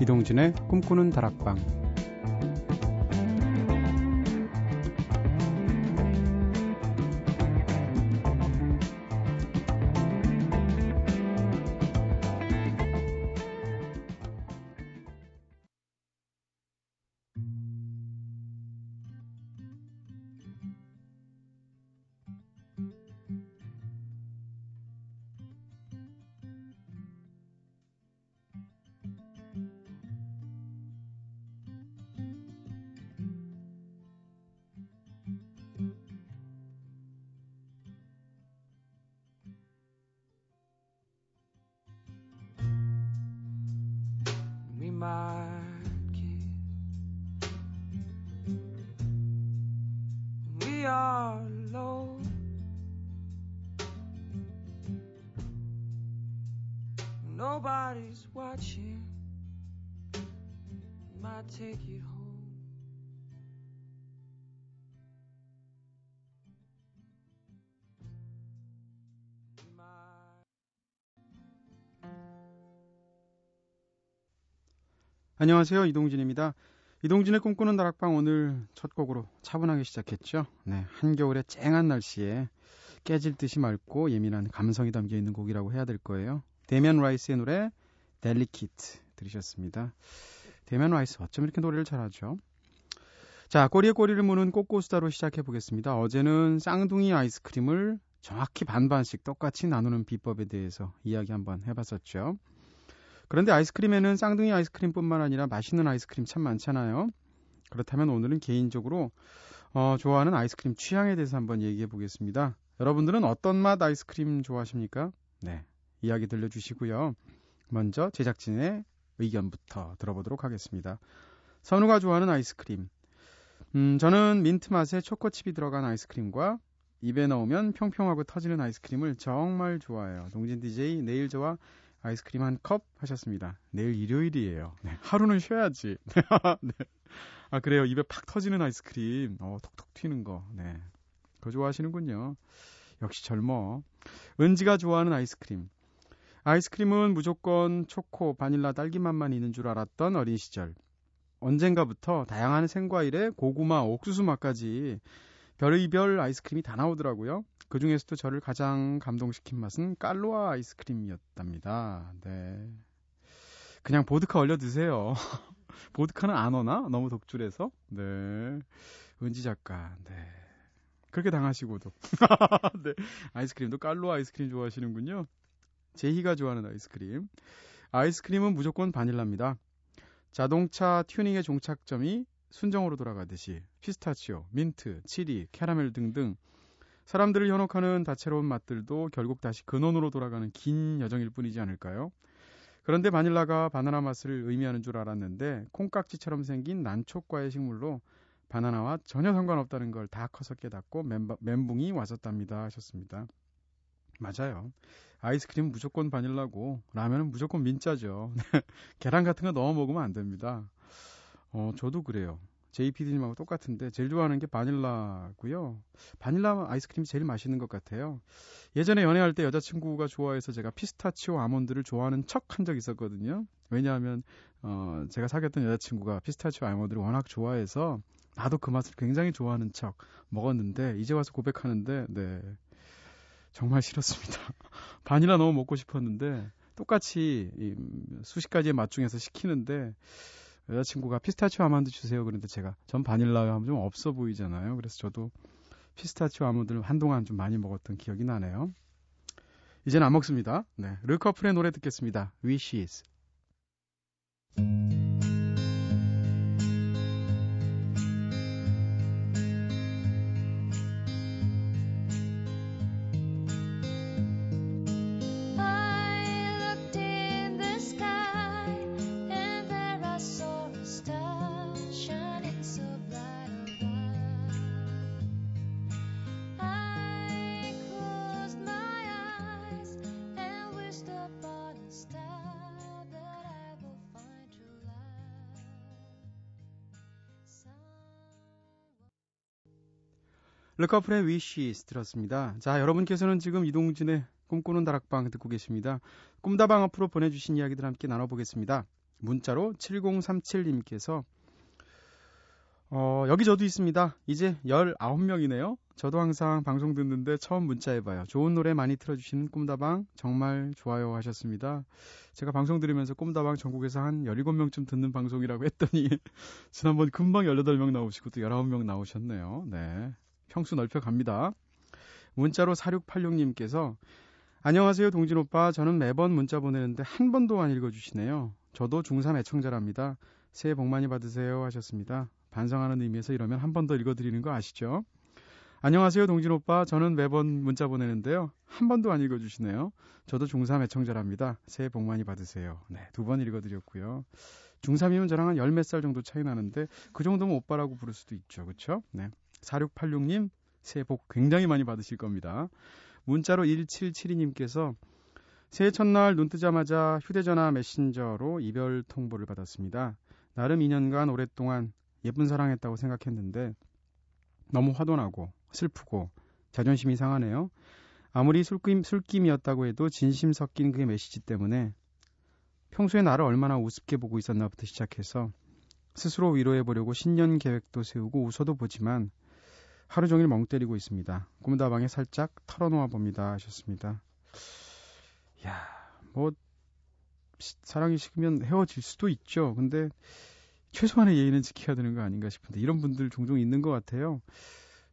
이동진의 꿈꾸는 다락방 안녕하세요. 이동진입니다. 이동진의 꿈꾸는 다락방 오늘 첫 곡으로 차분하게 시작했죠. 네, 한겨울의 쨍한 날씨에 깨질 듯이 맑고 예민한 감성이 담겨 있는 곡이라고 해야 될 거예요. 데미안 라이스의 노래 Delicate 들으셨습니다. 데미안 라이스 어쩜 이렇게 노래를 잘하죠? 자, 꼬리에 꼬리를 무는 꼬꼬수다로 시작해 보겠습니다. 어제는 쌍둥이 아이스크림을 정확히 반반씩 똑같이 나누는 비법에 대해서 이야기 한번 해봤었죠. 그런데 아이스크림에는 쌍둥이 아이스크림뿐만 아니라 맛있는 아이스크림 참 많잖아요. 그렇다면 오늘은 개인적으로 어, 좋아하는 아이스크림 취향에 대해서 한번 얘기해 보겠습니다. 여러분들은 어떤 맛 아이스크림 좋아하십니까? 네, 이야기 들려주시고요. 먼저 제작진의 의견부터 들어보도록 하겠습니다. 선우가 좋아하는 아이스크림. 음, 저는 민트 맛에 초코칩이 들어간 아이스크림과 입에 넣으면 평평하고 터지는 아이스크림을 정말 좋아해요. 동진 DJ 내일 저와 아이스크림 한 컵 하셨습니다. 내일 일요일이에요. 네, 하루는 쉬어야지. 네. 아 그래요. 입에 팍 터지는 아이스크림. 어, 톡톡 튀는 거. 네. 그거 좋아하시는군요. 역시 젊어. 은지가 좋아하는 아이스크림. 아이스크림은 무조건 초코, 바닐라, 딸기 맛만 있는 줄 알았던 어린 시절. 언젠가부터 다양한 생과일에 고구마, 옥수수 맛까지 별의별 아이스크림이 다 나오더라고요. 그 중에서도 저를 가장 감동시킨 맛은 깔로아 아이스크림이었답니다. 네. 그냥 보드카 얼려 드세요. 보드카는 안 어나? 너무 독주라서. 네. 은지 작가. 네. 그렇게 당하시고도. 네. 아이스크림도 깔로아 아이스크림 좋아하시는군요. 제희가 좋아하는 아이스크림. 아이스크림은 무조건 바닐라입니다. 자동차 튜닝의 종착점이 순정으로 돌아가듯이 피스타치오, 민트, 체리, 캐러멜 등등 사람들을 현혹하는 다채로운 맛들도 결국 다시 근원으로 돌아가는 긴 여정일 뿐이지 않을까요? 그런데 바닐라가 바나나 맛을 의미하는 줄 알았는데 콩깍지처럼 생긴 난초과의 식물로 바나나와 전혀 상관없다는 걸 다 커서 깨닫고 멘붕이 왔었답니다 하셨습니다. 맞아요. 아이스크림 무조건 바닐라고 라면은 무조건 민짜죠. 계란 같은 거 넣어 먹으면 안 됩니다. 어, 저도 그래요. JPD님하고 똑같은데 제일 좋아하는 게 바닐라고요. 바닐라 아이스크림이 제일 맛있는 것 같아요. 예전에 연애할 때 여자친구가 좋아해서 제가 피스타치오 아몬드를 좋아하는 척 한 적이 있었거든요. 왜냐하면 어, 제가 사귀었던 여자친구가 피스타치오 아몬드를 워낙 좋아해서 나도 그 맛을 굉장히 좋아하는 척 먹었는데 이제 와서 고백하는데 네. 정말 싫었습니다. 바닐라 너무 먹고 싶었는데 똑같이 이 수십 가지의 맛 중에서 시키는데 여자친구가 피스타치오 아몬드 주세요. 그런데 제가 전 바닐라 하면 좀 없어 보이잖아요. 그래서 저도 피스타치오 아몬드를 한동안 좀 많이 먹었던 기억이 나네요. 이제는 안 먹습니다. 네. 르커플의 노래 듣겠습니다. Wishes. 르커플의 위시스 들었습니다. 자, 여러분께서는 지금 이동진의 꿈꾸는 다락방 듣고 계십니다. 꿈다방 앞으로 보내주신 이야기들 함께 나눠보겠습니다. 문자로 7037님께서 어, 여기 저도 있습니다. 이제 19명이네요. 저도 항상 방송 듣는데 처음 문자해봐요. 좋은 노래 많이 틀어주시는 꿈다방 정말 좋아요 하셨습니다. 제가 방송 들으면서 꿈다방 전국에서 한 17명쯤 듣는 방송이라고 했더니 지난번 금방 18명 나오시고 또 19명 나오셨네요. 네. 평수 넓혀갑니다. 문자로 4686님께서 안녕하세요 동진 오빠. 저는 매번 문자 보내는데 한 번도 안 읽어주시네요. 저도 중3 애청자랍니다. 새해 복 많이 받으세요 하셨습니다. 반성하는 의미에서 이러면 한 번 더 읽어드리는 거 아시죠? 안녕하세요, 동진 오빠. 저는 매번 문자 보내는데요. 한 번도 안 읽어주시네요. 저도 중3 애청자랍니다. 새해 복 많이 받으세요. 네, 두 번 읽어드렸고요. 중3이면 저랑 한 열 몇 살 정도 차이 나는데 그 정도면 오빠라고 부를 수도 있죠. 그쵸? 네. 4686님, 새해 복 굉장히 많이 받으실 겁니다. 문자로 1772님께서 새해 첫날 눈 뜨자마자 휴대전화 메신저로 이별 통보를 받았습니다. 나름 2년간 오랫동안 예쁜 사랑했다고 생각했는데 너무 화도 나고 슬프고 자존심이 상하네요. 아무리 술김, 술김이었다고 해도 진심 섞인 그 메시지 때문에 평소에 나를 얼마나 우습게 보고 있었나부터 시작해서 스스로 위로해보려고 신년 계획도 세우고 웃어도 보지만 하루 종일 멍 때리고 있습니다. 꿈다방에 살짝 털어놓아 봅니다. 하셨습니다. 야, 뭐, 사랑이 식으면 헤어질 수도 있죠. 근데 최소한의 예의는 지켜야 되는 거 아닌가 싶은데 이런 분들 종종 있는 것 같아요.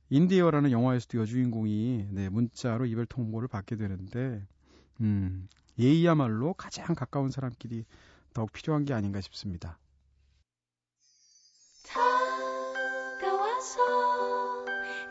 인디어라는 영화에서도 여주인공이 네, 문자로 이별 통보를 받게 되는데 음, 예의야말로 가장 가까운 사람끼리 더욱 필요한 게 아닌가 싶습니다.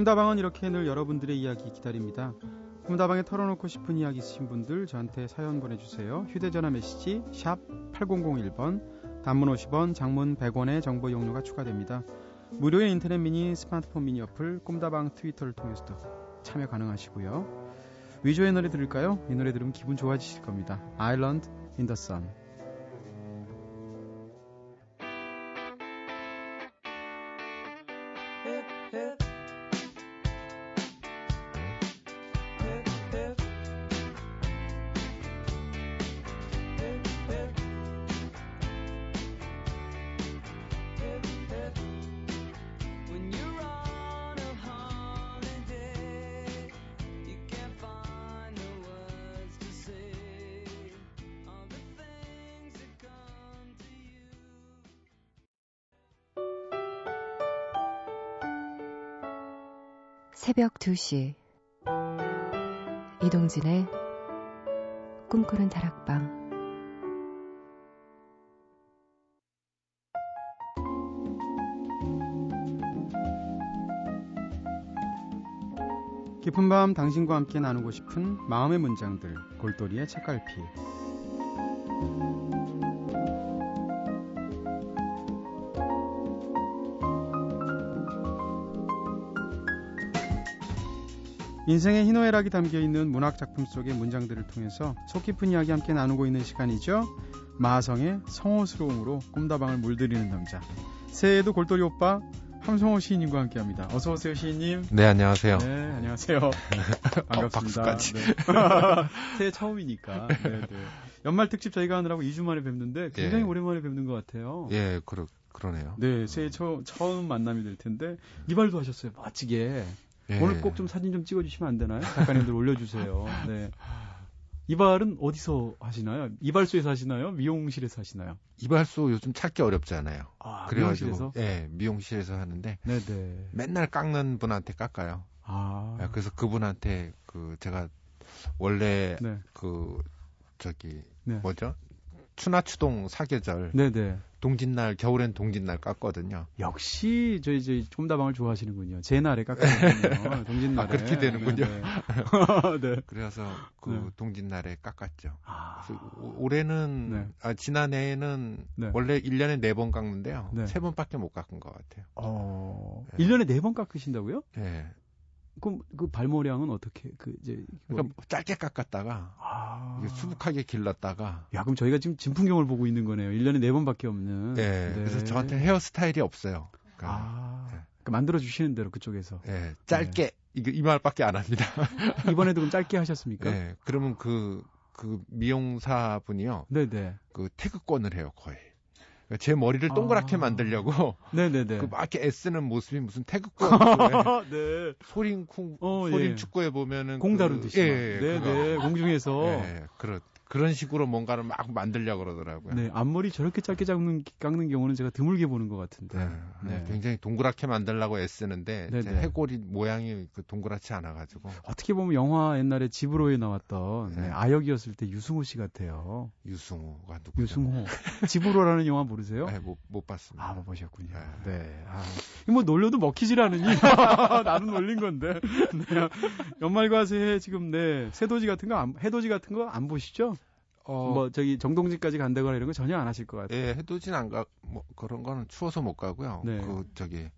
꿈다방은 이렇게 늘 여러분들의 이야기 기다립니다. 꿈다방에 털어놓고 싶은 이야기 있으신 분들 저한테 사연 보내주세요. 휴대전화 메시지 샵 8001번 단문 50원 장문 100원의 정보 용료가 추가됩니다. 무료의 인터넷 미니 스마트폰 미니 어플 꿈다방 트위터를 통해서도 참여 가능하시고요. 위조의 노래 들을까요? 이 노래 들으면 기분 좋아지실 겁니다. 아일랜드 in the sun. 새벽 2시. 이동진의 꿈꾸는 다락방. 깊은 밤 당신과 함께 나누고 싶은 마음의 문장들 골똘이의 책갈피 인생의 희노애락이 담겨 있는 문학 작품 속의 문장들을 통해서 속 깊은 이야기 함께 나누고 있는 시간이죠. 마성의 성호스러움으로 꿈다방을 물들이는 남자. 새해에도 골똘이 오빠 함성호 시인님과 함께합니다. 어서 오세요, 시인님. 네, 안녕하세요. 네, 안녕하세요. 반갑습니다. 어, 네. 새해 처음이니까. 네, 네. 연말 특집 저희가 하느라고 2주 만에 뵙는데 굉장히 예. 오랜만에 뵙는 것 같아요. 예, 그러, 그러네요. 네, 새해 처, 처음 만남이 될 텐데 이발도 하셨어요. 멋지게. 예. 오늘 꼭 좀 사진 좀 찍어주시면 안 되나요? 작가님들 올려주세요. 네. 이발은 어디서 하시나요? 이발소에서 하시나요? 미용실에서 하시나요? 이발소 요즘 찾기 어렵잖아요. 아, 그래가지고 미용실에서? 예, 미용실에서 하는데 네네. 맨날 깎는 분한테 깎아요. 아. 예, 그래서 그분한테 그 제가 원래 네. 그 저기 네. 뭐죠? 추나추동 사계절. 네네. 동짓날 겨울엔 동짓날 깠거든요. 역시 저희 저희 꼼다방을 좋아하시는군요. 제 날에 깎았거든요. 동짓날에. 아, 그렇게 되는군요. 네. 네. 그래서 그 네. 동짓날에 깎았죠. 아. 올해는 네. 아 지난해에는 네. 원래 1년에 4번 깎는데요. 네. 3번밖에 못 깎은 것 같아요. 어. 1년에 4번 깎으신다고요? 네. 그럼 그 발모량은 어떻게 그 이제 그러니까 뭐... 짧게 깎았다가 아... 수북하게 길렀다가 야 그럼 저희가 지금 진풍경을 보고 있는 거네요. 1년에 4 번밖에 없는. 네. 네. 그래서 저한테 헤어스타일이 없어요. 그러니까, 아. 네. 그러니까 만들어 주시는 대로 그쪽에서. 네. 짧게 네. 이거 이 말밖에 안 합니다. 이번에도 그럼 짧게 하셨습니까? 네. 그러면 그그 그 미용사 분이요. 네네. 그 태그권을 해요 거의. 그러니까 제 머리를 동그랗게 아. 만들려고 네네네. 그막 이렇게 애쓰는 모습이 무슨 태극권 네. 소림쿵 어, 소림 예. 축구에 보면은 공 다루듯이 그, 예, 예, 네네 공중에서 예, 그렇 그런 식으로 뭔가를 막 만들려고 그러더라고요. 네, 앞머리 저렇게 짧게 깎는, 깎는 경우는 제가 드물게 보는 것 같은데. 네, 네. 굉장히 동그랗게 만들려고 애쓰는데 네, 제 네. 해골이 모양이 그 동그랗지 않아가지고. 어떻게 보면 영화 옛날에 집으로에 나왔던 네. 네. 아역이었을 때 유승호 씨 같아요. 유승호가 누구? 유승호. 집으로라는 영화 모르세요? 네, 못, 못 봤습니다. 아, 못 보셨군요. 네. 네. 아, 뭐 놀려도 먹히질 않으니 나는 놀린 건데. 네. 연말과 새해 지금 네 새도지 같은 거, 안, 해도지 같은 거 안 보시죠? 어, 뭐 저기 정동진까지 간다거나 이런 거 전혀 안 하실 것 같아요. 예, 해돋이는 안 가, 뭐 그런 거는 추워서 못 가고요. 네. 그 저기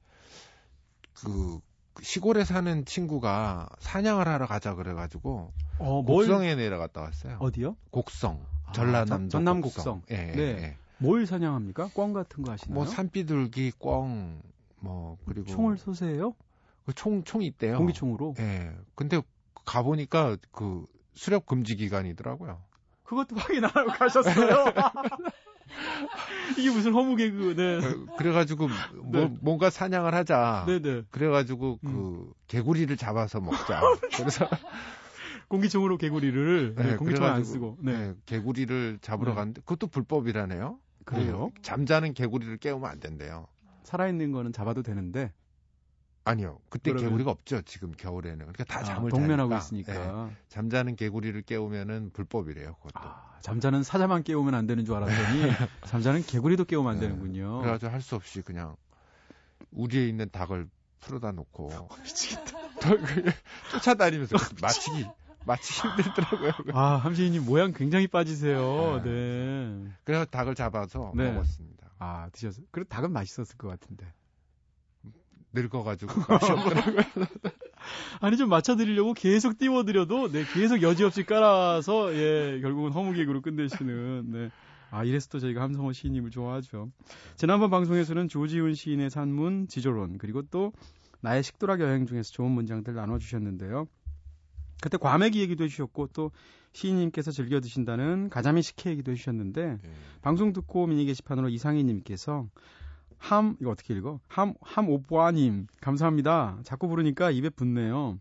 그 시골에 사는 친구가 사냥을 하러 가자 그래가지고 어, 곡성에 내려갔다 왔어요. 어디요? 곡성, 아, 전라남도 전남 곡성. 곡성. 예, 네. 예. 뭘 사냥합니까? 꽝 같은 거 하시나요? 뭐 산비둘기, 꽝, 뭐 그리고 총을 쏘세요? 그 총, 총 있대요. 공기총으로? 예. 근데 가 보니까 그 수렵 금지 기간이더라고요. 그것도 확인 안 하고 가셨어요. 이게 무슨 허무 개그, 네. 어, 그래가지고, 뭐, 네. 뭔가 사냥을 하자. 네네. 네. 그래가지고, 그, 음. 개구리를 잡아서 먹자. 그래서. 공기총으로 개구리를, 네, 네, 공기총 안 쓰고. 네. 네. 개구리를 잡으러 네. 갔는데, 그것도 불법이라네요. 그래요? 그 잠자는 개구리를 깨우면 안 된대요. 살아있는 거는 잡아도 되는데, 아니요. 그때 그러면... 개구리가 없죠. 지금 겨울에는. 그러니까 다 아, 잠을 동면하고 자니까. 있으니까. 네. 잠자는 개구리를 깨우면은 불법이래요. 그것도. 아, 잠자는 사자만 깨우면 안 되는 줄 알았더니 잠자는 개구리도 깨우면 안 네. 되는군요. 그래가지고 할 수 없이 그냥 우리에 있는 닭을 풀어다 놓고 미치겠다. 쫓아다니면서 마치기 마치 힘들더라고요. 아, 함시인님 모양 굉장히 빠지세요. 네. 네. 그래서 닭을 잡아서 네. 먹었습니다. 아, 드셨어요? 그래 닭은 맛있었을 것 같은데. 늙어가지고. 아니 좀 맞춰드리려고 계속 띄워드려도 네 계속 여지없이 깔아서 예 결국은 허무개그로 끝내시는 네. 아 이래서 또 저희가 함성호 시인님을 좋아하죠. 지난번 방송에서는 조지훈 시인의 산문 지조론 그리고 또 나의 식도락 여행 중에서 좋은 문장들 나눠주셨는데요. 그때 과메기 얘기도 해주셨고 또 시인님께서 즐겨 드신다는 가자미 식혜 얘기도 해주셨는데 네. 방송 듣고 미니 게시판으로 이상희님께서 함 이거 어떻게 읽어? 함 함오빠님 감사합니다. 자꾸 부르니까 입에 붙네요.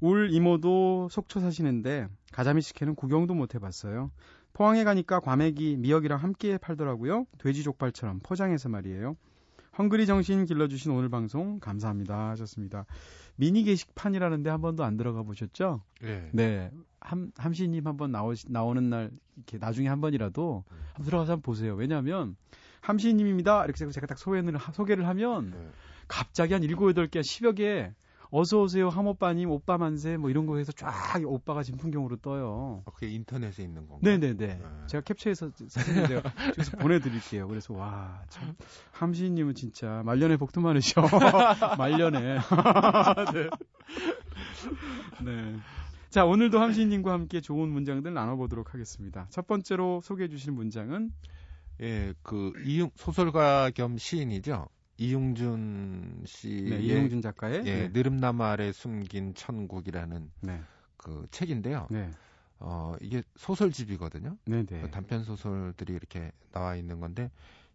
울 이모도 속초 사시는데 가자미 식혜는 구경도 못 해봤어요. 포항에 가니까 과메기 미역이랑 함께 팔더라고요. 돼지 족발처럼 포장해서 말이에요. 헝그리 정신 길러주신 오늘 방송 감사합니다 하셨습니다. 미니 게시판이라는데 한 번도 안 들어가 보셨죠? 네. 네. 함, 함시님 한 번 나오, 나오는 날, 이렇게 나중에 한 번이라도 한번 들어가서 한번 보세요. 왜냐하면 함시님입니다. 이렇게 제가 딱 소개를, 소개를 하면 네. 갑자기 한 7, 8개, 10여 개 어서 오세요 함오빠님 오빠 만세 뭐 이런 거 해서 쫙 오빠가 지금 풍경으로 떠요. 아, 그게 인터넷에 있는 건가요? 네네네. 네. 제가 캡처해서 사진을 제가 보내드릴게요. 그래서 와 참 함시님은 진짜 말년에 복도 많으셔. 말년에. 네. 네. 자 오늘도 함시님과 함께 좋은 문장들 나눠보도록 하겠습니다. 첫 번째로 소개해 주실 문장은 예, 그 이용 소설가 겸 시인이죠. 이용준 씨의 네, 이용준 작가의 예, 네. 느릅나무 아래 숨긴 천국이라는 네. 그 책인데요. 네. 어, 이게 소설집이거든요. 네, 네. 그 단편 소설들이 이렇게 나와 있는 건데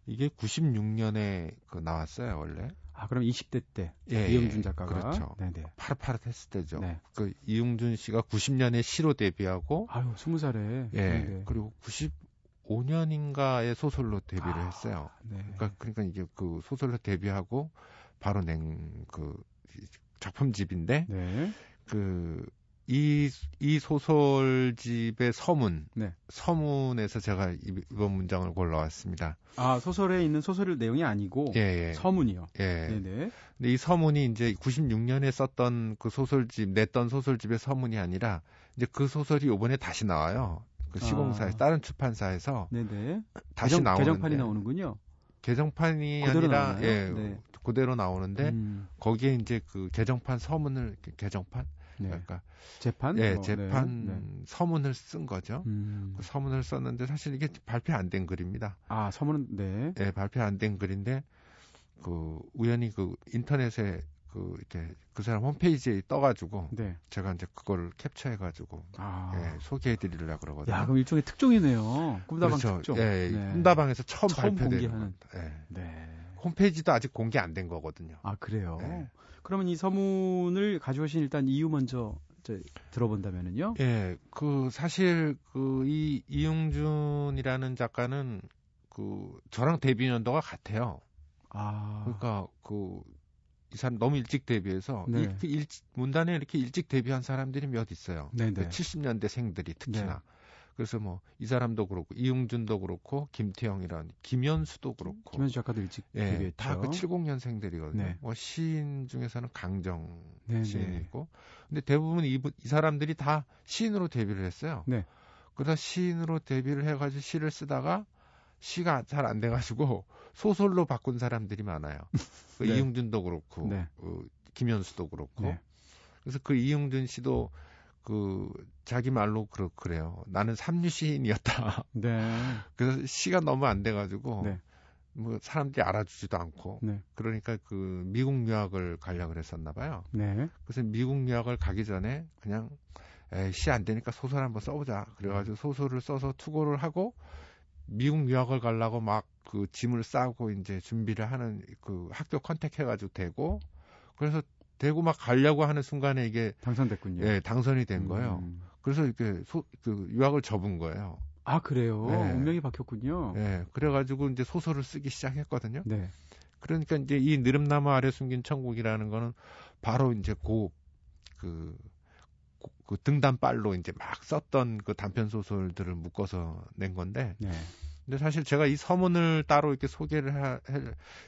이게 96년에 그 나왔어요, 원래. 아, 그럼 20대 때 예, 이용준 작가가 그렇죠. 네네. 파릇파릇했을 때죠. 네. 그 이용준 씨가 90년에 시로 데뷔하고 아유, 20살에 예. 네네. 그리고 90 5년인가의 소설로 데뷔를 아, 했어요. 네. 그러니까, 그러니까 이게 그 소설로 데뷔하고 바로 낸 그 작품집인데 네. 그 이, 이 소설집의 서문, 네. 서문에서 제가 이번 문장을 골라왔습니다. 아, 소설에 있는 소설 내용이 아니고 예, 예. 서문이요. 예. 네네. 근데 이 서문이 이제 96년에 썼던 그 소설집, 냈던 소설집의 서문이 아니라 이제 그 소설이 요번에 다시 나와요. 그 시공사에 아. 다른 출판사에서 네네. 다시 개정, 나오는데 개정판이 나오는군요. 개정판이 아니라 나오나요? 예, 네. 그대로 나오는데 음. 거기에 이제 그 개정판 서문을 개정판 네. 그러니까 재판 예 어, 재판 네. 서문을 쓴 거죠. 음. 그 서문을 썼는데 사실 이게 발표 안 된 글입니다. 아 서문은 네. 예 발표 안 된 글인데 그 우연히 그 인터넷에 그 이렇게 그 사람 홈페이지에 떠가지고 네. 제가 이제 그거를 캡처해가지고 아. 예, 소개해드리려고 그러거든요. 야 그럼 일종의 특종이네요. 꿈다방 그렇죠. 특종. 예, 네. 꿈다방에서 처음, 처음 발표되는 공개하는. 예. 네. 홈페이지도 아직 공개 안 된 거거든요. 아 그래요. 네. 그러면 이 서문을 가져오신 일단 이유 먼저 들어본다면은요. 예, 그 사실 그 이 이용준이라는 작가는 그 저랑 데뷔 연도가 같아요. 아. 그러니까 그 이 사람 너무 일찍 데뷔해서 네. 이, 그 일, 문단에 이렇게 일찍 데뷔한 사람들이 몇 있어요. 네네. 그 70년대 생들이 특히나. 네. 그래서 뭐 이 사람도 그렇고 이용준도 그렇고 김태형이란 김현수도 그렇고 김현수 작가도 일찍 예, 데뷔했죠. 다그 70년생들이거든요. 네. 뭐 시인 중에서는 강정 네네. 시인이고 근데 대부분 이, 이 사람들이 다 시인으로 데뷔를 했어요. 네. 그러다 시인으로 데뷔를 해가지고 시를 쓰다가 시가 잘 안 돼가지고 소설로 바꾼 사람들이 많아요. 그 네. 이용준도 그렇고 네. 그 김현수도 그렇고 네. 그래서 그 이용준 씨도 그 자기 말로 그러, 그래요. 나는 삼류 시인이었다. 네. 그래서 시가 너무 안 돼가지고 네. 뭐 사람들이 알아주지도 않고 네. 그러니까 그 미국 유학을 가려고 그랬었나 봐요. 네. 그래서 미국 유학을 가기 전에 그냥 시 안 되니까 소설 한번 써보자. 그래가지고 소설을 써서 투고를 하고 미국 유학을 가려고 막 그 짐을 싸고 이제 준비를 하는 그 학교 컨택해가지고 되고 그래서 되고 막 가려고 하는 순간에 이게 당선됐군요. 예, 당선이 된 거예요. 음. 그래서 이렇게 소, 그 유학을 접은 거예요. 아 그래요. 네. 운명이 바뀌었군요. 네, 그래가지고 이제 소설을 쓰기 시작했거든요. 네. 그러니까 이제 이 느릅나무 아래 숨긴 천국이라는 거는 바로 이제 고 그, 그 등단빨로 이제 막 썼던 그 단편 소설들을 묶어서 낸 건데. 네. 근데 사실 제가 이 서문을 따로 이렇게 소개를 하,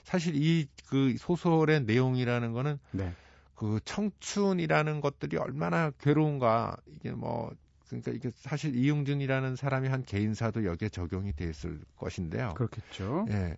사실 이 그 소설의 내용이라는 거는 네. 그 청춘이라는 것들이 얼마나 괴로운가 이게 뭐 그러니까 이게 사실 이용준이라는 사람이 한 개인사도 여기에 적용이 돼 있을 것인데요. 그렇겠죠. 예.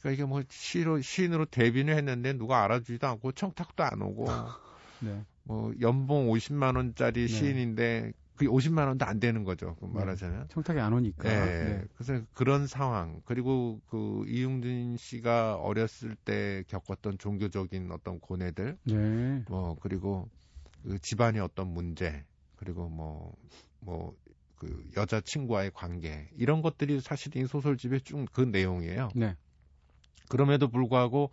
그러니까 이게 뭐 시로 시인으로 데뷔를 했는데 누가 알아주지도 않고 청탁도 안 오고 네. 뭐 연봉 50만 원짜리 네. 시인인데 그 50만 원도 안 되는 거죠. 그 네. 말하자면. 네. 청탁이 안 오니까. 네. 네. 그래서 그런 상황 그리고 그 이용준 씨가 어렸을 때 겪었던 종교적인 어떤 고뇌들, 네. 뭐 그리고 그 집안의 어떤 문제, 그리고 뭐 뭐 그 여자 친구와의 관계 이런 것들이 사실 이 소설집의 쭉 그 내용이에요. 네. 그럼에도 불구하고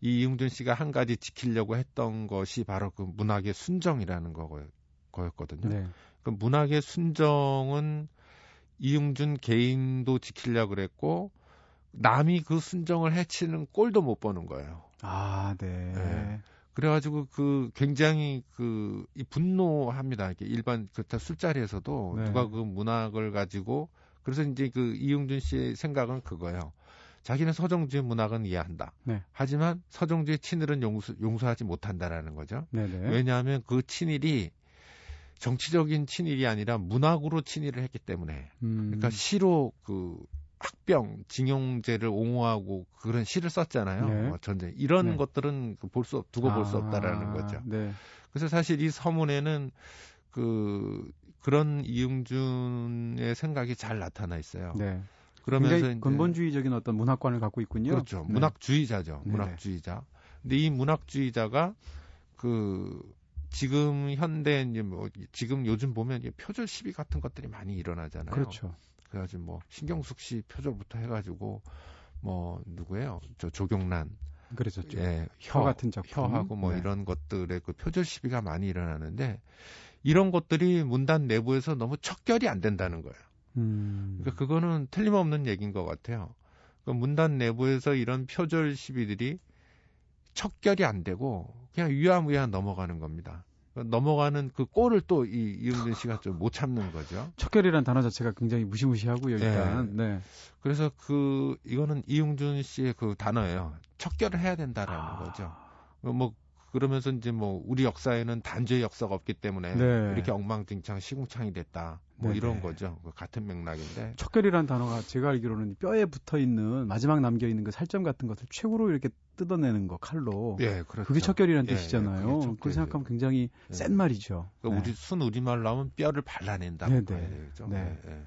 이 이용준 씨가 한 가지 지키려고 했던 것이 바로 그 문학의 순정이라는 거, 거였거든요. 네. 그 문학의 순정은 이용준 개인도 지키려고 그랬고 남이 그 순정을 해치는 꼴도 못 보는 거예요. 아, 네. 네. 그래가지고 그 굉장히 그 이 분노합니다. 이렇게 일반 그렇다 술자리에서도 네. 누가 그 문학을 가지고 그래서 이제 그 이용준 씨의 생각은 그거예요. 자기는 서정주의 문학은 이해한다. 네. 하지만 서정주의 친일은 용서, 용서하지 못한다라는 거죠. 네네. 왜냐하면 그 친일이 정치적인 친일이 아니라 문학으로 친일을 했기 때문에 음. 그러니까 시로 그 학병 징용제를 옹호하고 그런 시를 썼잖아요. 네. 뭐 전쟁 이런 네. 것들은 그 볼수 두고 아, 볼수 없다라는 거죠. 네. 그래서 사실 이 서문에는 그 그런 이용준의 생각이 잘 나타나 있어요. 네. 그러면서 근본주의적인 어떤 문학관을 갖고 있군요. 그렇죠. 네. 문학주의자죠. 네. 문학주의자. 근데 이 문학주의자가 그 지금 현대 이제 뭐 지금 요즘 보면 표절 시비 같은 것들이 많이 일어나잖아요. 그렇죠. 그래가지고 뭐 신경숙 씨 표절부터 해가지고 뭐 누구예요? 저 조경란. 그랬었죠. 예, 혀, 혀 같은 작품. 혀하고 뭐 네. 이런 것들의 그 표절 시비가 많이 일어나는데 이런 것들이 문단 내부에서 너무 척결이 안 된다는 거예요. 음. 그러니까 그거는 틀림없는 얘기인 것 같아요. 그러니까 문단 내부에서 이런 표절 시비들이 척결이 안 되고 그냥 위야무야 넘어가는 겁니다. 넘어가는 그 꼴을 또 이 이용준 씨가 좀 못 참는 거죠. 척결이란 단어 자체가 굉장히 무시무시하고요, 일단. 네. 네. 그래서 그 이거는 이용준 씨의 그 단어예요. 척결을 해야 된다라는 아... 거죠. 뭐 그러면서 이제 뭐 우리 역사에는 단죄의 역사가 없기 때문에 네. 이렇게 엉망진창 시궁창이 됐다. 뭐 네네. 이런 거죠. 그 같은 맥락인데. 척결이라는 단어가 제가 알기로는 뼈에 붙어 있는 마지막 남겨 있는 그 살점 같은 것을 최고로 이렇게 뜯어내는 거 칼로. 예, 그렇죠. 그게 척결이라는 예, 뜻이잖아요. 예, 그걸 생각하면 굉장히 예. 센 말이죠. 그러니까 네. 우리 순 우리말 나오면 뼈를 발라낸다는 거죠. 네. 예, 예.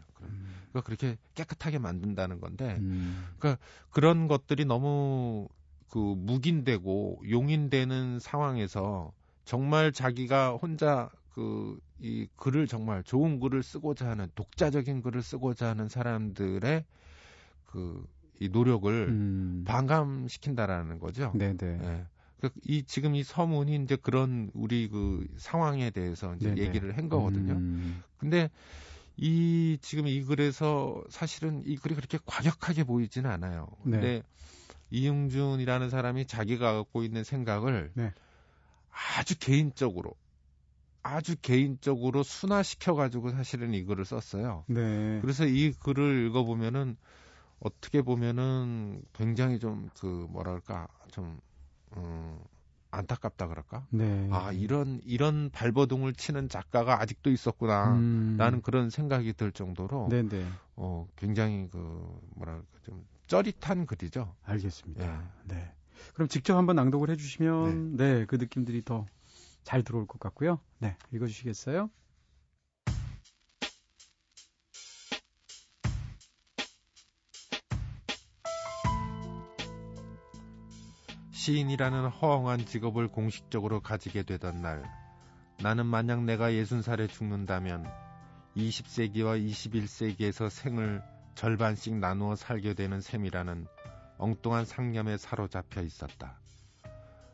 그러니까 그렇게 깨끗하게 만든다는 건데. 음. 그러니까 그런 것들이 너무 그 묵인되고 용인되는 상황에서 정말 자기가 혼자 그 이 글을 정말 좋은 글을 쓰고자 하는 독자적인 글을 쓰고자 하는 사람들의 그 이 노력을 음. 반감시킨다라는 거죠. 네네. 예. 그이 지금 이 서문이 이제 그런 우리 그 상황에 대해서 이제 네네. 얘기를 한 거거든요. 음. 근데 이 지금 이 글에서 사실은 이 글이 그렇게 과격하게 보이지는 않아요. 네. 근데 이용준이라는 사람이 자기가 갖고 있는 생각을 네. 아주 개인적으로 아주 개인적으로 순화시켜 가지고 사실은 이 글을 썼어요. 네. 그래서 이 글을 읽어 보면은 어떻게 보면은 굉장히 좀 그 뭐랄까 좀 음, 안타깝다 그럴까? 네. 아 이런 이런 발버둥을 치는 작가가 아직도 있었구나. 음. 라는 그런 생각이 들 정도로 네네. 네. 어 굉장히 그 뭐랄까 좀 쩌릿한 글이죠. 알겠습니다. 예. 네. 그럼 직접 한번 낭독을 해주시면 네, 네 그 느낌들이 더 잘 들어올 것 같고요. 네, 읽어주시겠어요? 시인이라는 허황한 직업을 공식적으로 가지게 되던 날, 나는 만약 내가 60살에 죽는다면 20세기와 21세기에서 생을 절반씩 나누어 살게 되는 셈이라는 엉뚱한 상념에 사로잡혀 있었다.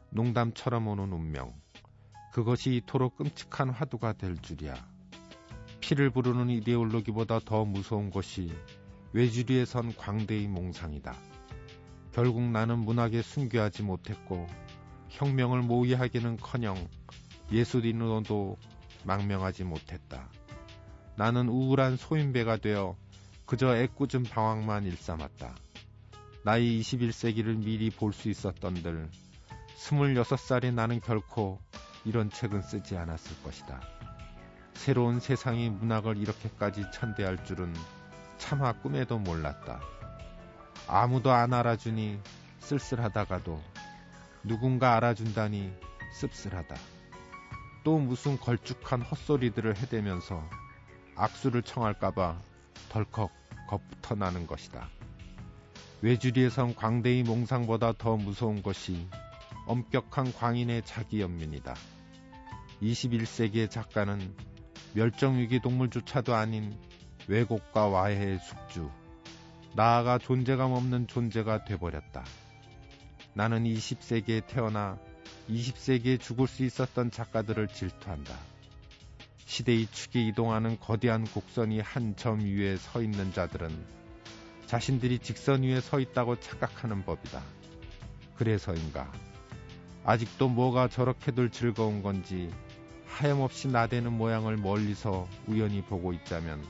농담처럼 오는 운명. 그것이 이토록 끔찍한 화두가 될 줄이야. 피를 부르는 이데올로기보다 더 무서운 것이 외주리에 선 광대의 몽상이다. 결국 나는 문학에 순교하지 못했고 혁명을 모의하기는커녕 예술인으로도 망명하지 못했다. 나는 우울한 소인배가 되어 그저 애꿎은 방황만 일삼았다. 나이 21세기를 미리 볼 수 있었던들 26살의 나는 결코 이런 책은 쓰지 않았을 것이다. 새로운 세상이 문학을 이렇게까지 천대할 줄은 차마 꿈에도 몰랐다. 아무도 안 알아주니 쓸쓸하다가도 누군가 알아준다니 씁쓸하다. 또 무슨 걸쭉한 헛소리들을 해대면서 악수를 청할까봐 덜컥 겁부터 나는 것이다. 외주리에선 광대의 몽상보다 더 무서운 것이 엄격한 광인의 자기 연민이다. 21세기의 작가는 멸종위기 동물조차도 아닌 왜곡과 와해의 숙주, 나아가 존재감 없는 존재가 돼버렸다. 나는 20세기에 태어나 20세기에 죽을 수 있었던 작가들을 질투한다. 시대의 축이 이동하는 거대한 곡선이 한 점 위에 서 있는 자들은 자신들이 직선 위에 서 있다고 착각하는 법이다. 그래서인가 아직도 뭐가 저렇게들 즐거운 건지 하염없이 나대는 모양을 멀리서 우연히 보고 있자면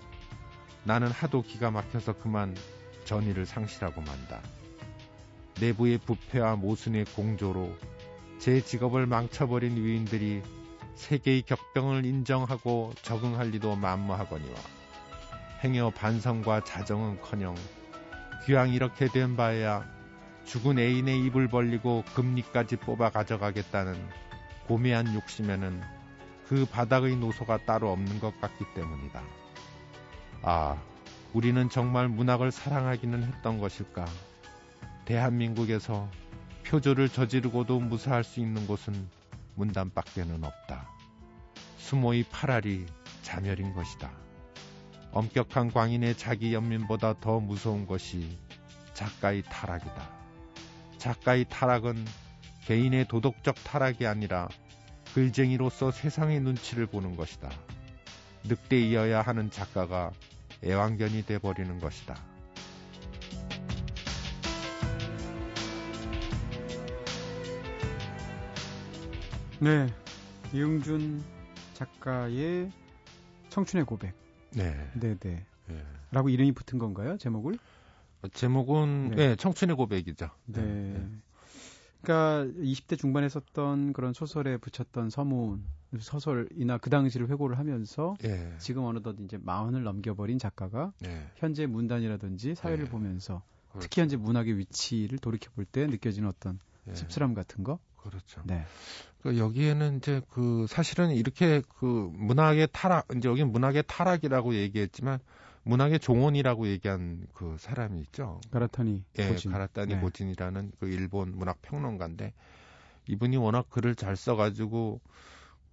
나는 하도 기가 막혀서 그만 전의를 상실하고 만다. 내부의 부패와 모순의 공조로 제 직업을 망쳐버린 위인들이 세계의 격병을 인정하고 적응할 리도 만무하거니와 행여 반성과 자정은커녕 귀양 이렇게 된 바에야 죽은 애인의 입을 벌리고 금리까지 뽑아 가져가겠다는 고매한 욕심에는 그 바닥의 노소가 따로 없는 것 같기 때문이다. 아, 우리는 정말 문학을 사랑하기는 했던 것일까? 대한민국에서 표조를 저지르고도 무사할 수 있는 곳은 문단밖에는 없다. 수모의 파랄이 자멸인 것이다. 엄격한 광인의 자기 연민보다 더 무서운 것이 작가의 타락이다. 작가의 타락은 개인의 도덕적 타락이 아니라 글쟁이로서 세상의 눈치를 보는 것이다. 늑대이어야 하는 작가가 애완견이 돼버리는 것이다. 네, 이응준 작가의 청춘의 고백. 네. 네네. 네. 네. 라고 이름이 붙은 건가요? 제목을? 어, 제목은 네. 네, 청춘의 고백이죠. 네. 네. 그러니까 20대 중반에 썼던 그런 소설에 붙였던 서문 소설이나 그 당시를 회고를 하면서 예. 지금 어느덧 이제 마흔을 넘겨버린 작가가 예. 현재 문단이라든지 사회를 예. 보면서 그렇죠. 특히 현재 문학의 위치를 돌이켜 볼 때 느껴지는 어떤 예. 씁쓸함 같은 거. 그렇죠. 네. 그 여기에는 이제 그 사실은 이렇게 그 문학의 타락 이제 여기 문학의 타락이라고 얘기했지만 문학의 종원이라고 얘기한 그 사람이 있죠. 가라타니 예, 고진. 가라타니 네. 고진이라는 그 일본 문학 평론가인데 이분이 워낙 글을 잘 써가지고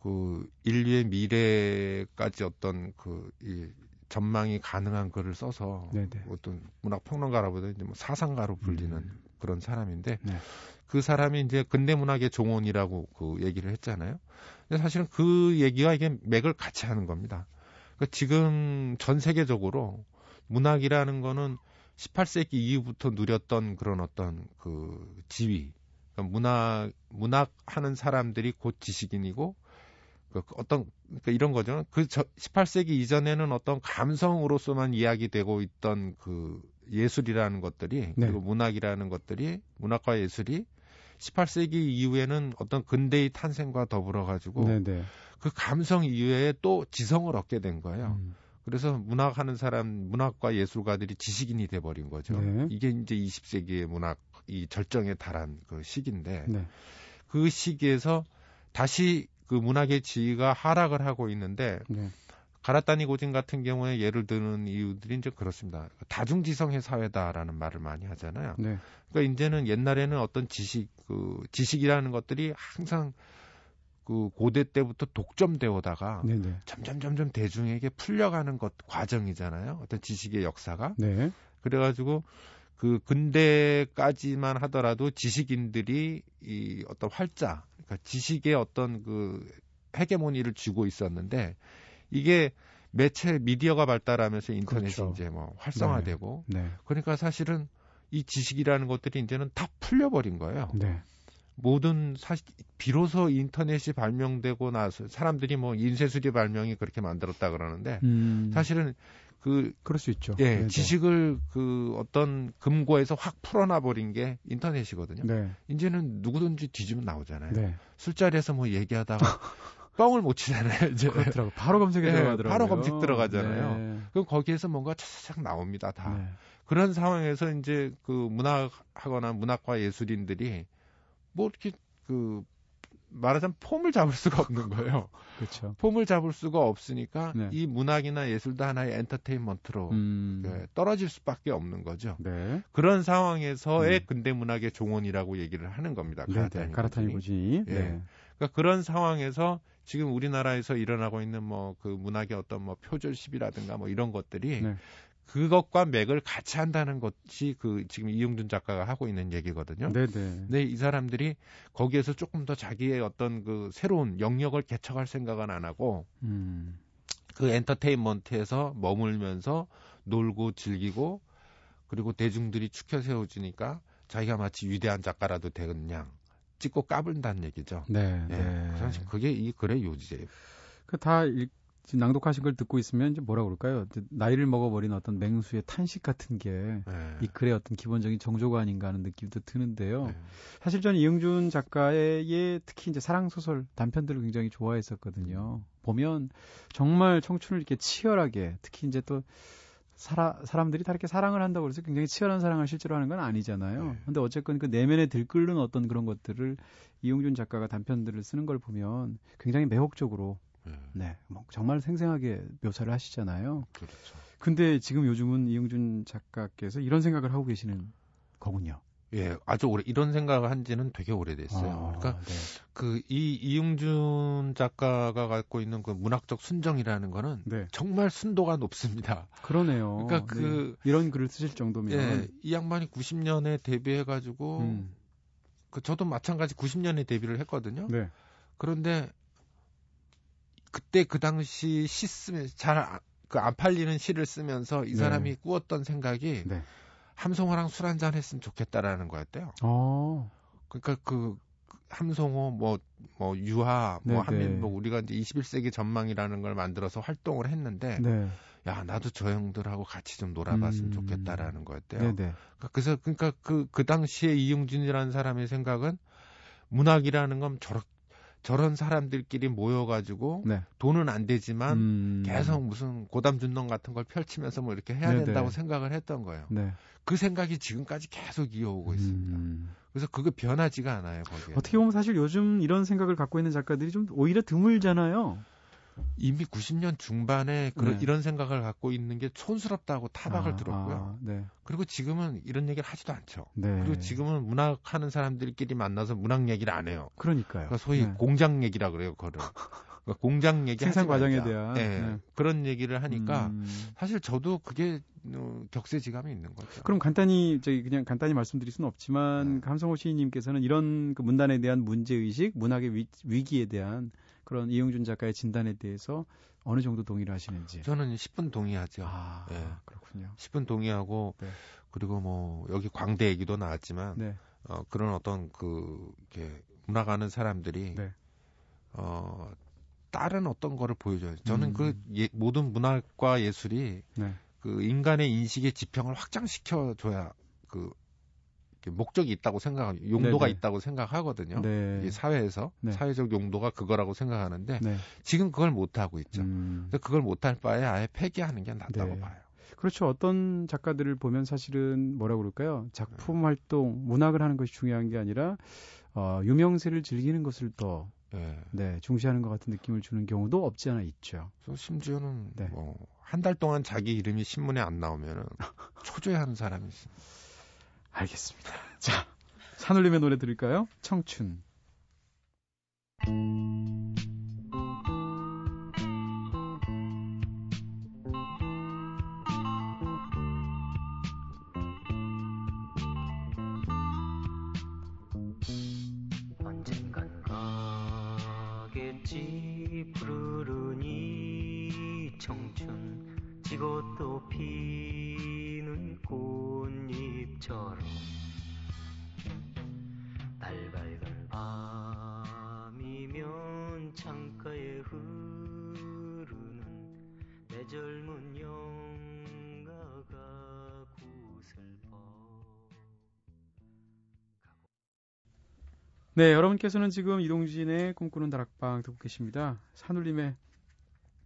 그 인류의 미래까지 어떤 그이 전망이 가능한 글을 써서 네네. 어떤 문학 평론가라보다 이제 뭐 사상가로 불리는 음. 그런 사람인데 네. 그 사람이 이제 근대 문학의 종원이라고 그 얘기를 했잖아요. 근데 사실은 그 얘기와 이게 맥을 같이 하는 겁니다. 그러니까 지금 전 세계적으로 문학이라는 거는 18세기 이후부터 누렸던 그런 어떤 그 지위. 그러니까 문학 문학 하는 사람들이 곧 지식인이고 그 어떤 그러니까 이런 거죠. 그 18세기 이전에는 어떤 감성으로서만 이야기되고 있던 그 예술이라는 것들이 네. 그리고 문학이라는 것들이 문학과 예술이 18세기 이후에는 어떤 근대의 탄생과 더불어 가지고 네, 네. 그 감성 이외에 또 지성을 얻게 된 거예요. 음. 그래서 문학하는 사람, 문학과 예술가들이 지식인이 돼버린 거죠. 네. 이게 이제 20세기의 문학 이 절정에 달한 그 시기인데 네. 그 시기에서 다시 그 문학의 지위가 하락을 하고 있는데 네. 가라타니 고진 같은 경우에 예를 드는 이유들이 이제 그렇습니다. 다중지성의 사회다라는 말을 많이 하잖아요. 네. 그러니까 이제는 옛날에는 어떤 지식, 그 지식이라는 것들이 항상 그 고대 때부터 독점되어 오다가 네네. 점점 점점 대중에게 풀려가는 것 과정이잖아요. 어떤 지식의 역사가. 네. 그래가지고 그 근대까지만 하더라도 지식인들이 이 어떤 활자, 그러니까 지식의 어떤 그 헤게모니를 쥐고 있었는데 이게 매체 미디어가 발달하면서 인터넷이 그렇죠. 이제 뭐 활성화되고 네. 네. 그러니까 사실은 이 지식이라는 것들이 이제는 다 풀려버린 거예요. 네. 모든 사실 비로소 인터넷이 발명되고 나서 사람들이 뭐 인쇄술이 발명이 그렇게 만들었다 그러는데 음. 사실은 그 그럴 수 있죠. 예, 네네. 지식을 그 어떤 금고에서 확 풀어놔 버린 게 인터넷이거든요. 네. 이제는 누구든지 뒤지면 나오잖아요. 네. 술자리에서 뭐 얘기하다가 뻥을 못 치잖아요. 이제 그렇더라고. 바로 검색에 네, 들어가더라고요. 바로 검색 들어가잖아요. 네. 그럼 거기에서 뭔가 차차차 나옵니다. 다. 네. 그런 상황에서 이제 그 문학하거나 문학과 예술인들이 뭐 이렇게 그 말하자면 폼을 잡을 수가 없는 거예요. 그렇죠. 폼을 잡을 수가 없으니까 네. 이 문학이나 예술도 하나의 엔터테인먼트로 음. 그 떨어질 수밖에 없는 거죠. 네. 그런 상황에서의 음. 근대 문학의 종언이라고 얘기를 하는 겁니다. 네, 네. 가라타니 고진이. 예. 네. 그러니까 그런 상황에서 지금 우리나라에서 일어나고 있는 뭐 그 문학의 어떤 뭐 표절십이라든가 뭐 이런 것들이 네. 그것과 맥을 같이 한다는 것이 그 지금 이용준 작가가 하고 있는 얘기거든요. 네네. 근데 이 사람들이 거기에서 조금 더 자기의 어떤 그 새로운 영역을 개척할 생각은 안 하고 음. 그 엔터테인먼트에서 머물면서 놀고 즐기고 그리고 대중들이 추켜 세워주니까 자기가 마치 위대한 작가라도 되겠냐 찍고 까불다는 얘기죠. 네. 예. 네. 사실 그게 이 글의 요지예요. 그다 지금 낭독하신 걸 듣고 있으면 이제 뭐라 그럴까요? 나이를 먹어버린 어떤 맹수의 탄식 같은 게이 네. 글의 어떤 기본적인 정조가 아닌가 하는 느낌도 드는데요. 네. 사실 저는 이영준 작가의 특히 이제 사랑 소설 단편들을 굉장히 좋아했었거든요. 보면 정말 청춘을 이렇게 치열하게 특히 이제 또 사라, 사람들이 다 이렇게 사랑을 한다고 해서 굉장히 치열한 사랑을 실제로 하는 건 아니잖아요. 네. 근데 어쨌건 그 내면에 들끓는 어떤 그런 것들을 이용준 작가가 단편들을 쓰는 걸 보면 굉장히 매혹적으로 네. 네. 뭐 정말 생생하게 묘사를 하시잖아요. 그렇죠. 근데 지금 요즘은 이용준 작가께서 이런 생각을 하고 계시는 거군요. 예, 아주 오래 이런 생각을 한 지는 되게 오래됐어요. 아, 그러니까 네. 그이 이용준 작가가 갖고 있는 그 문학적 순정이라는 거는 네. 정말 순도가 높습니다. 그러네요. 그러니까 그 네. 이런 글을 쓰실 정도면 예, 이 양반이 90년에 데뷔해 가지고 음. 그 저도 마찬가지 90년에 데뷔를 했거든요. 네. 그런데 그때 그 당시 시 쓰면 잘그안 그 팔리는 시를 쓰면서 이 네. 사람이 네. 꾸었던 생각이 네. 함성화랑 술 한잔 했으면 좋겠다라는 거였대요. 어. 그러니까 그 함송호 뭐, 뭐, 유하, 뭐, 네, 한민, 뭐, 우리가 이제 21세기 전망이라는 걸 만들어서 활동을 했는데, 네. 야, 나도 저 형들하고 같이 좀 놀아봤으면 음. 좋겠다라는 거였대요. 네네. 그러니까 그래서, 그러니까 그, 그 당시에 이용준이라는 사람의 생각은 문학이라는 건 저렇게 저런 사람들끼리 모여가지고 네. 돈은 안 되지만 음... 계속 무슨 고담준동 같은 걸 펼치면서 뭐 이렇게 해야 네네. 된다고 생각을 했던 거예요. 네. 그 생각이 지금까지 계속 이어오고 있습니다. 음... 그래서 그게 변하지가 않아요. 거기에. 어떻게 보면 사실 요즘 이런 생각을 갖고 있는 작가들이 좀 오히려 드물잖아요. 이미 90년 중반에 그런 네. 이런 생각을 갖고 있는 게 촌스럽다고 타박을 아, 들었고요. 아, 네. 그리고 지금은 이런 얘기를 하지도 않죠. 네. 그리고 지금은 문학하는 사람들끼리 만나서 문학 얘기를 안 해요. 그러니까요. 그러니까 소위 네. 공장 얘기라 그래요, 그거를. 그러니까 공장 얘기 생산 과정에 대한 네. 네. 그런 얘기를 하니까 음... 사실 저도 그게 어, 격세지감이 있는 거죠. 그럼 간단히 저희 그냥 간단히 말씀드릴 수는 없지만 네. 함성호 시인님께서는 이런 그 문단에 대한 문제 의식, 문학의 위, 위기에 대한 그런 이용준 작가의 진단에 대해서 어느 정도 동의를 하시는지. 저는 10분 동의하죠. 아, 네. 그렇군요. 10분 동의하고 네. 그리고 뭐 여기 광대 얘기도 나왔지만 네. 어, 그런 어떤 그 이렇게 문화가는 사람들이 네. 어 다른 어떤 거를 보여줘요. 저는 그 음. 그 예, 모든 문학과 예술이 네. 그 인간의 인식의 지평을 확장시켜 줘야 그 목적이 있다고 생각, 용도가 네네. 있다고 생각하거든요. 네. 이 사회에서 네. 사회적 용도가 그거라고 생각하는데 네. 지금 그걸 못 하고 있죠. 음. 그걸 못할 바에 아예 폐기하는 게 낫다고 네. 봐요. 그렇죠. 어떤 작가들을 보면 사실은 뭐라 그럴까요? 작품 활동, 문학을 하는 것이 중요한 게 아니라 어, 유명세를 즐기는 것을 더 네. 네, 중시하는 것 같은 느낌을 주는 경우도 없지 않아 있죠. 심지어는 네. 뭐 한 달 동안 자기 이름이 신문에 안 나오면은 초조해하는 사람이 있습니다. 알겠습니다. 자, 산울림의 노래 들을까요? 청춘. 언젠간 가겠지 푸르르니 청춘 지고 또 피는 꽃잎처럼 창가에 흐르는 내 젊은 영가가 구슬퍼 네, 여러분께서는 지금 이동진의 꿈꾸는 다락방 듣고 계십니다. 산울림의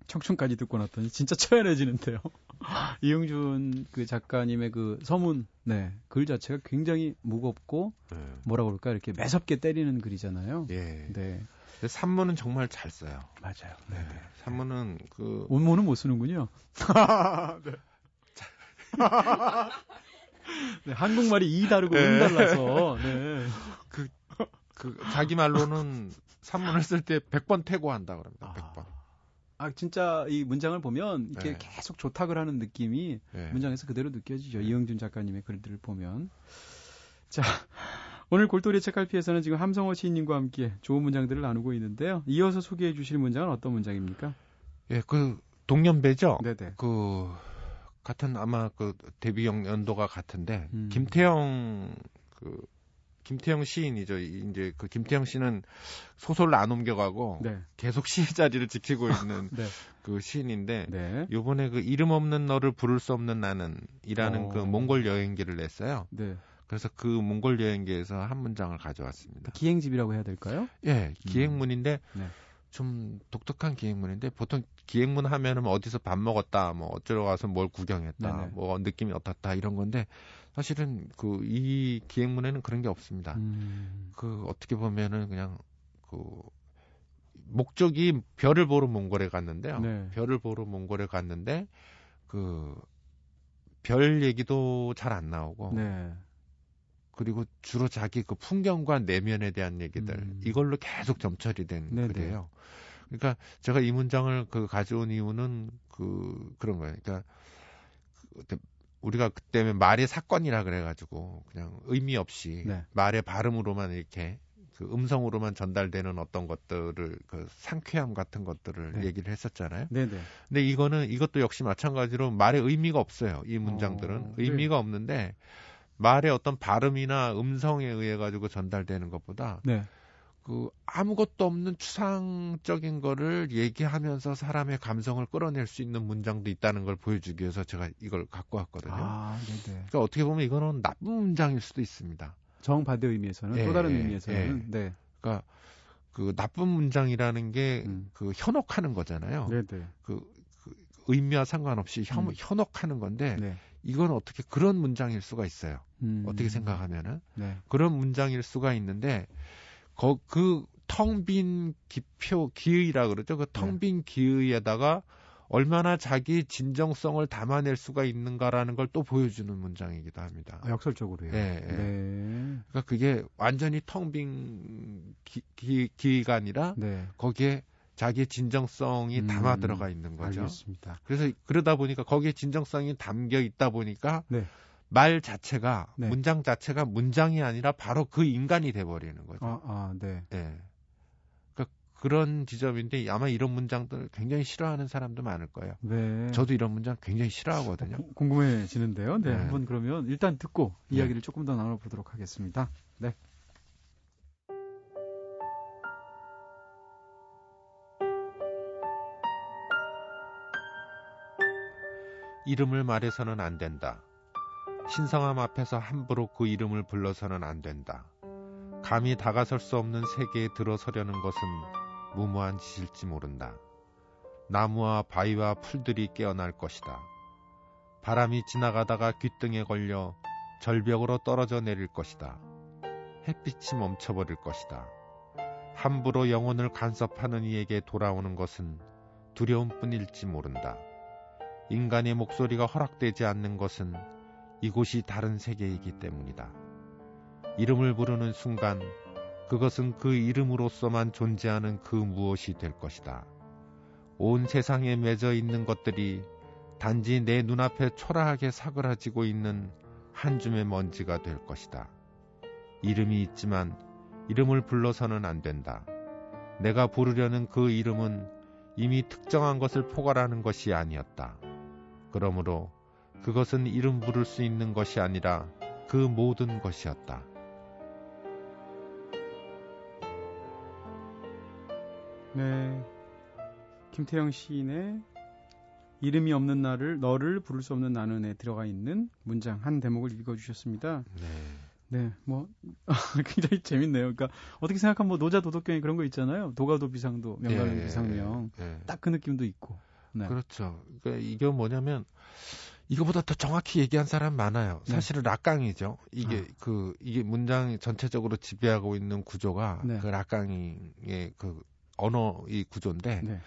청춘까지 듣고 났더니 진짜 처연해지는데요. 이용준 그 작가님의 그 서문, 네, 글 자체가 굉장히 무겁고 네. 뭐라 그럴까 이렇게 매섭게 때리는 글이잖아요. 예. 네. 산문은 정말 잘 써요. 맞아요. 네. 네. 산문은 그 원문은 못 쓰는군요. 네. 네, 한국말이 이 다르고 네. 은 달라서. 네. 그, 그 자기 말로는 산문을 쓸 때 100번 태고한다 그럽니다. 100번. 아, 아 진짜 이 문장을 보면 이렇게 네. 계속 조탁을 하는 느낌이 네. 문장에서 그대로 느껴지죠. 네. 이영준 작가님의 글들을 보면. 자, 오늘 골똘히 책갈피에서는 지금 함성호 시인님과 함께 좋은 문장들을 나누고 있는데요. 이어서 소개해 주실 문장은 어떤 문장입니까? 예, 그 동년배죠. 네네. 그 같은 아마 그 데뷔 연도가 같은데 음. 김태형 그 김태형 시인이죠. 이제 그 김태형 씨는 소설을 안 옮겨가고 네. 계속 시의 자리를 지키고 있는 네. 그 시인인데 네. 요번에 그 이름 없는 너를 부를 수 없는 나는이라는 오. 그 어. 몽골 여행기를 냈어요. 네. 그래서 그 몽골 여행기에서 한 문장을 가져왔습니다. 기행집이라고 해야 될까요? 예, 기행문인데 음. 네. 좀 독특한 기행문인데 보통 기행문 하면은 어디서 밥 먹었다, 뭐 어쩌러 가서 뭘 구경했다, 네네. 뭐 느낌이 어떻다 이런 건데 사실은 그 이 기행문에는 그런 게 없습니다. 음. 그 어떻게 보면은 그냥 그 목적이 별을 보러 몽골에 갔는데요. 네. 별을 보러 몽골에 갔는데 그 별 얘기도 잘 안 나오고 네. 그리고 주로 자기 그 풍경과 내면에 대한 얘기들 음. 이걸로 계속 점철이 된 네네. 글이에요. 그러니까 제가 이 문장을 그 가져온 이유는 그 그런 거예요. 그러니까 그 우리가 그때 말의 사건이라 그래가지고 그냥 의미 없이 네. 말의 발음으로만 이렇게 그 음성으로만 전달되는 어떤 것들을 그 상쾌함 같은 것들을 네. 얘기를 했었잖아요. 네네. 근데 이거는 이것도 역시 마찬가지로 말의 의미가 없어요. 이 문장들은 어, 의미가 네. 없는데 말의 어떤 발음이나 음성에 의해 가지고 전달되는 것보다 네. 그 아무것도 없는 추상적인 거를 얘기하면서 사람의 감성을 끌어낼 수 있는 문장도 있다는 걸 보여주기 위해서 제가 이걸 갖고 왔거든요. 아, 네네. 그러니까 어떻게 보면 이거는 나쁜 문장일 수도 있습니다. 정반대 의미에서는 예, 또 다른 예, 의미에서는 예. 네. 그러니까 그 나쁜 문장이라는 게그 음. 그 현혹하는 거잖아요. 네네. 그, 그 의미와 상관없이 현, 음. 현혹하는 건데 네. 이건 어떻게 그런 문장일 수가 있어요. 음. 어떻게 생각하면은 네. 그런 문장일 수가 있는데 그 텅 빈 기표 기의라 그러죠. 그 텅빈 네. 기의에다가 얼마나 자기 진정성을 담아낼 수가 있는가라는 걸 또 보여주는 문장이기도 합니다. 아, 역설적으로요. 네, 네. 그러니까 그게 완전히 텅 빈 기의가 아니라 네. 거기에 자기의 진정성이 음, 담아 들어가 있는 거죠. 알겠습니다. 그래서 그러다 보니까 거기에 진정성이 담겨 있다 보니까 네. 말 자체가 네. 문장 자체가 문장이 아니라 바로 그 인간이 돼 버리는 거죠. 아, 아, 네. 네. 그러니까 그런 지점인데 아마 이런 문장들 굉장히 싫어하는 사람도 많을 거예요. 네. 저도 이런 문장 굉장히 싫어하거든요. 고, 궁금해지는데요. 네, 네, 한번 그러면 일단 듣고 네. 이야기를 조금 더 나눠보도록 하겠습니다. 네. 이름을 말해서는 안 된다. 신성함 앞에서 함부로 그 이름을 불러서는 안 된다. 감히 다가설 수 없는 세계에 들어서려는 것은 무모한 짓일지 모른다. 나무와 바위와 풀들이 깨어날 것이다. 바람이 지나가다가 귓등에 걸려 절벽으로 떨어져 내릴 것이다. 햇빛이 멈춰버릴 것이다. 함부로 영혼을 간섭하는 이에게 돌아오는 것은 두려움 뿐일지 모른다. 인간의 목소리가 허락되지 않는 것은 이곳이 다른 세계이기 때문이다. 이름을 부르는 순간 그것은 그 이름으로서만 존재하는 그 무엇이 될 것이다. 온 세상에 맺어 있는 것들이 단지 내 눈앞에 초라하게 사그라지고 있는 한 줌의 먼지가 될 것이다. 이름이 있지만 이름을 불러서는 안 된다. 내가 부르려는 그 이름은 이미 특정한 것을 포괄하는 것이 아니었다. 그러므로 그것은 이름 부를 수 있는 것이 아니라 그 모든 것이었다. 네. 김태영 시인의 이름이 없는 나를 너를 부를 수 없는 나는에 들어가 있는 문장 한 대목을 읽어 주셨습니다. 네. 네, 뭐 굉장히 재밌네요. 그러니까 어떻게 생각하면 뭐 노자 도덕경에 그런 거 있잖아요. 도가도 비상도 명가도 예, 비상명 예, 예. 딱그 느낌도 있고. 네. 그렇죠. 그러니까 이게 뭐냐면 이거보다 더 정확히 얘기한 사람 많아요. 네. 사실은 락강이죠. 이게 아. 그 이게 문장 전체적으로 지배하고 있는 구조가 네. 그 락강의 그 언어 이 구조인데 네.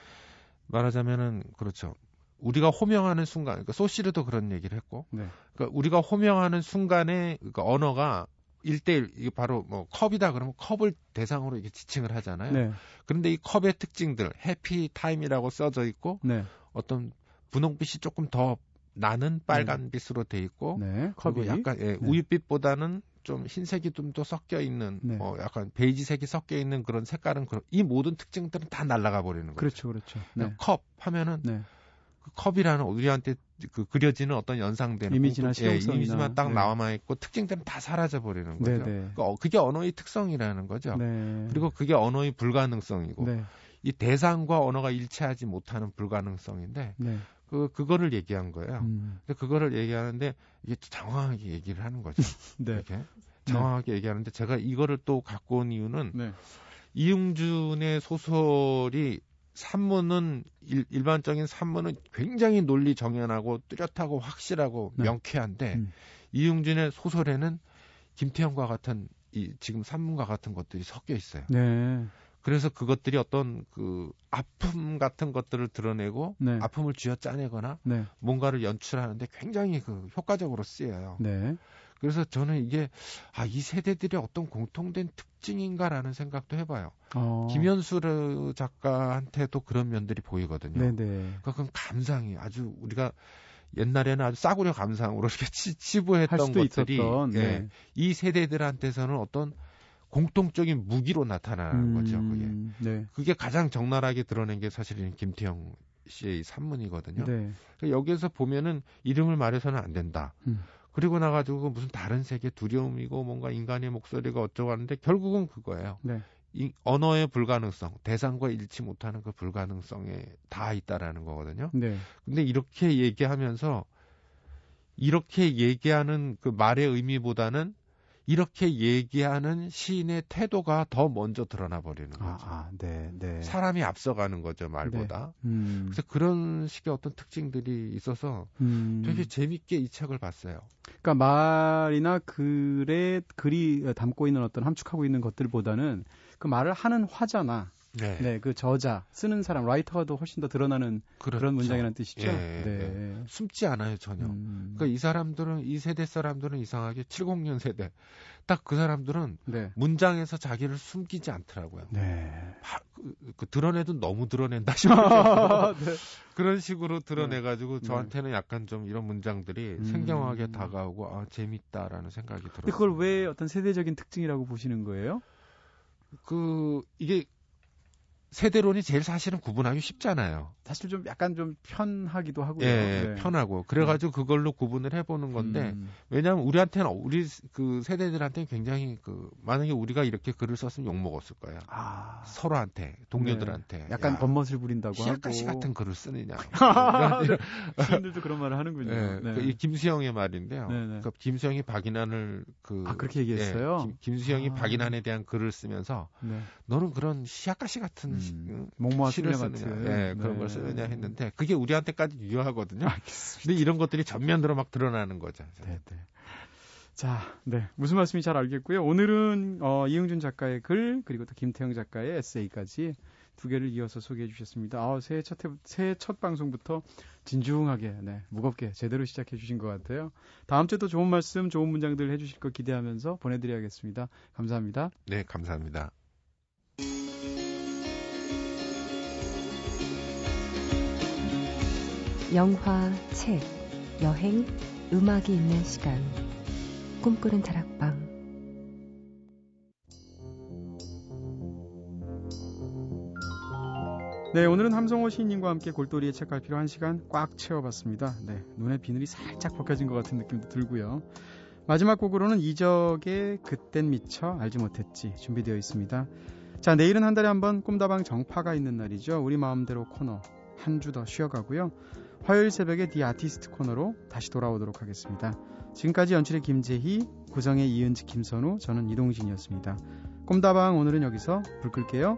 말하자면은 그렇죠. 우리가 호명하는 순간, 그러니까 소쉬르도 그런 얘기를 했고, 네. 그러니까 우리가 호명하는 순간에 그러니까 언어가 1대1 이게 바로 뭐 컵이다 그러면 컵을 대상으로 이게 지칭을 하잖아요. 네. 그런데 이 컵의 특징들 Happy Time이라고 써져 있고 네. 어떤 분홍빛이 조금 더 나는 빨간빛으로 돼 있고 네, 컵이 약간 예, 네. 우유빛보다는 좀 흰색이 좀 더 섞여 있는 네. 어 약간 베이지색이 섞여 있는 그런 색깔은 그런 이 모든 특징들은 다 날아가 버리는 거죠. 그렇죠, 그렇죠. 네. 컵 하면은 네. 그 컵이라는 우리한테 그 그려지는 어떤 연상되는 이미지나 예, 이미지만 딱 네. 나와만 있고 특징들은 다 사라져 버리는 거죠. 네, 네. 그 그게 언어의 특성이라는 거죠. 네. 그리고 그게 언어의 불가능성이고 네. 이 대상과 언어가 일치하지 못하는 불가능성인데 네. 그 그거를 얘기한 거예요. 음. 근데 그거를 얘기하는데 이게 정확하게 얘기를 하는 거죠. 네. 이렇게 정확하게 얘기하는데 제가 이거를 또 갖고 온 이유는 이용준의 소설이 산문은 일, 반적인 산문은 굉장히 논리 정연하고 뚜렷하고 확실하고 네. 명쾌한데 음. 이용진의 소설에는 김태형과 같은 이 지금 산문과 같은 것들이 섞여 있어요. 네. 그래서 그것들이 어떤 그 아픔 같은 것들을 드러내고 네. 아픔을 쥐어 짜내거나 네. 뭔가를 연출하는데 굉장히 그 효과적으로 쓰여요. 네. 그래서 저는 이게 아 이 세대들의 어떤 공통된 특징인가라는 생각도 해봐요. 어. 김현수 작가한테도 그런 면들이 보이거든요. 네네. 그러니까 그건 감상이 아주 우리가 옛날에는 아주 싸구려 감상으로 이렇게 치, 치부했던 것들이 있었던, 예, 네. 이 세대들한테서는 어떤 공통적인 무기로 나타나는 음, 거죠. 그게 네. 그게 가장 적나라하게 드러낸 게 사실은 김태형 씨의 산문이거든요. 네. 여기에서 보면은 이름을 말해서는 안 된다. 음. 그리고 나가지고 무슨 다른 세계 두려움이고 뭔가 인간의 목소리가 어쩌고 하는데 결국은 그거예요. 네. 이 언어의 불가능성, 대상과 일치 못하는 그 불가능성에 다 있다라는 거거든요. 네. 근데 이렇게 얘기하면서 이렇게 얘기하는 그 말의 의미보다는 이렇게 얘기하는 시인의 태도가 더 먼저 드러나 버리는 아, 거죠. 아, 네, 네. 사람이 앞서가는 거죠, 말보다. 네. 음. 그래서 그런 식의 어떤 특징들이 있어서 음. 되게 재밌게 이 책을 봤어요. 그러니까 말이나 글에 글이 담고 있는 어떤 함축하고 있는 것들보다는 그 말을 하는 화자나 네. 네. 그 저자 쓰는 사람 라이터가 더 훨씬 더 드러나는 그렇죠. 그런 문장이라는 뜻이죠. 예, 네. 네. 숨지 않아요 전혀. 음. 그러니까 이 사람들은 이 세대 사람들은 이상하게 70년 세대 딱 그 사람들은 네. 문장에서 자기를 숨기지 않더라고요. 네. 하, 그, 그, 드러내도 너무 드러낸다 싶어요. 네. 그런 식으로 드러내가지고 네. 저한테는 약간 좀 이런 문장들이 음. 생경하게 다가오고 아 재밌다라는 생각이 들어요. 그걸 왜 어떤 세대적인 특징이라고 보시는 거예요? 그 이게 세대론이 제일 사실은 구분하기 쉽잖아요. 사실 좀 약간 좀 편하기도 하고요. 예, 네. 편하고 그래가지고 그걸로 구분을 해보는 건데 음. 왜냐하면 우리한테는 우리 그 세대들한테는 굉장히 그 만약에 우리가 이렇게 글을 썼으면 욕 먹었을 거야. 아. 서로한테 동료들한테 네. 약간 겉멋을 부린다고 하고 같은 글을 쓰느냐. 시인들도 그런 말을 하는군요. 네, 네. 그 이 김수영의 말인데요. 네, 네. 그 김수영이 박인환을 그 아, 그렇게 얘기했어요. 예, 김, 수영이 아. 박인환에 대한 글을 쓰면서 네. 너는 그런 시아가씨 같은 음, 목모아 시를 쓰느냐, 예, 그런 걸 쓰느냐 했는데 그게 우리한테까지 유효하거든요. 알겠습니다. 근데 이런 것들이 전면으로 막 드러나는 거죠. 네, 네. 자, 네. 무슨 말씀인지 잘 알겠고요. 오늘은 어, 이응준 작가의 글 그리고 또 김태형 작가의 에세이까지 두 개를 이어서 소개해 주셨습니다. 아, 새해 첫, 새해 첫 방송부터 진중하게, 네, 무겁게 제대로 시작해 주신 것 같아요. 다음 주에도 좋은 말씀, 좋은 문장들 해 주실 거 기대하면서 보내드려야겠습니다. 감사합니다. 네, 감사합니다. 영화, 책, 여행, 음악이 있는 시간. 꿈꾸는 다락방. 네, 오늘은 함성호 시인님과 함께 골돌이의 책 갈피로 한 시간 꽉 채워봤습니다. 네, 눈에 비늘이 살짝 벗겨진 것 같은 느낌도 들고요. 마지막 곡으로는 이적의 그땐 미처 알지 못했지 준비되어 있습니다. 자, 내일은 한 달에 한 번 꿈다방 정파가 있는 날이죠. 우리 마음대로 코너 한 주 더 쉬어가고요. 화요일 새벽에 디 아티스트 코너로 다시 돌아오도록 하겠습니다. 지금까지 연출의 김재희, 구성의 이은지, 김선우, 저는 이동진이었습니다. 꿈다방 오늘은 여기서 불 끌게요.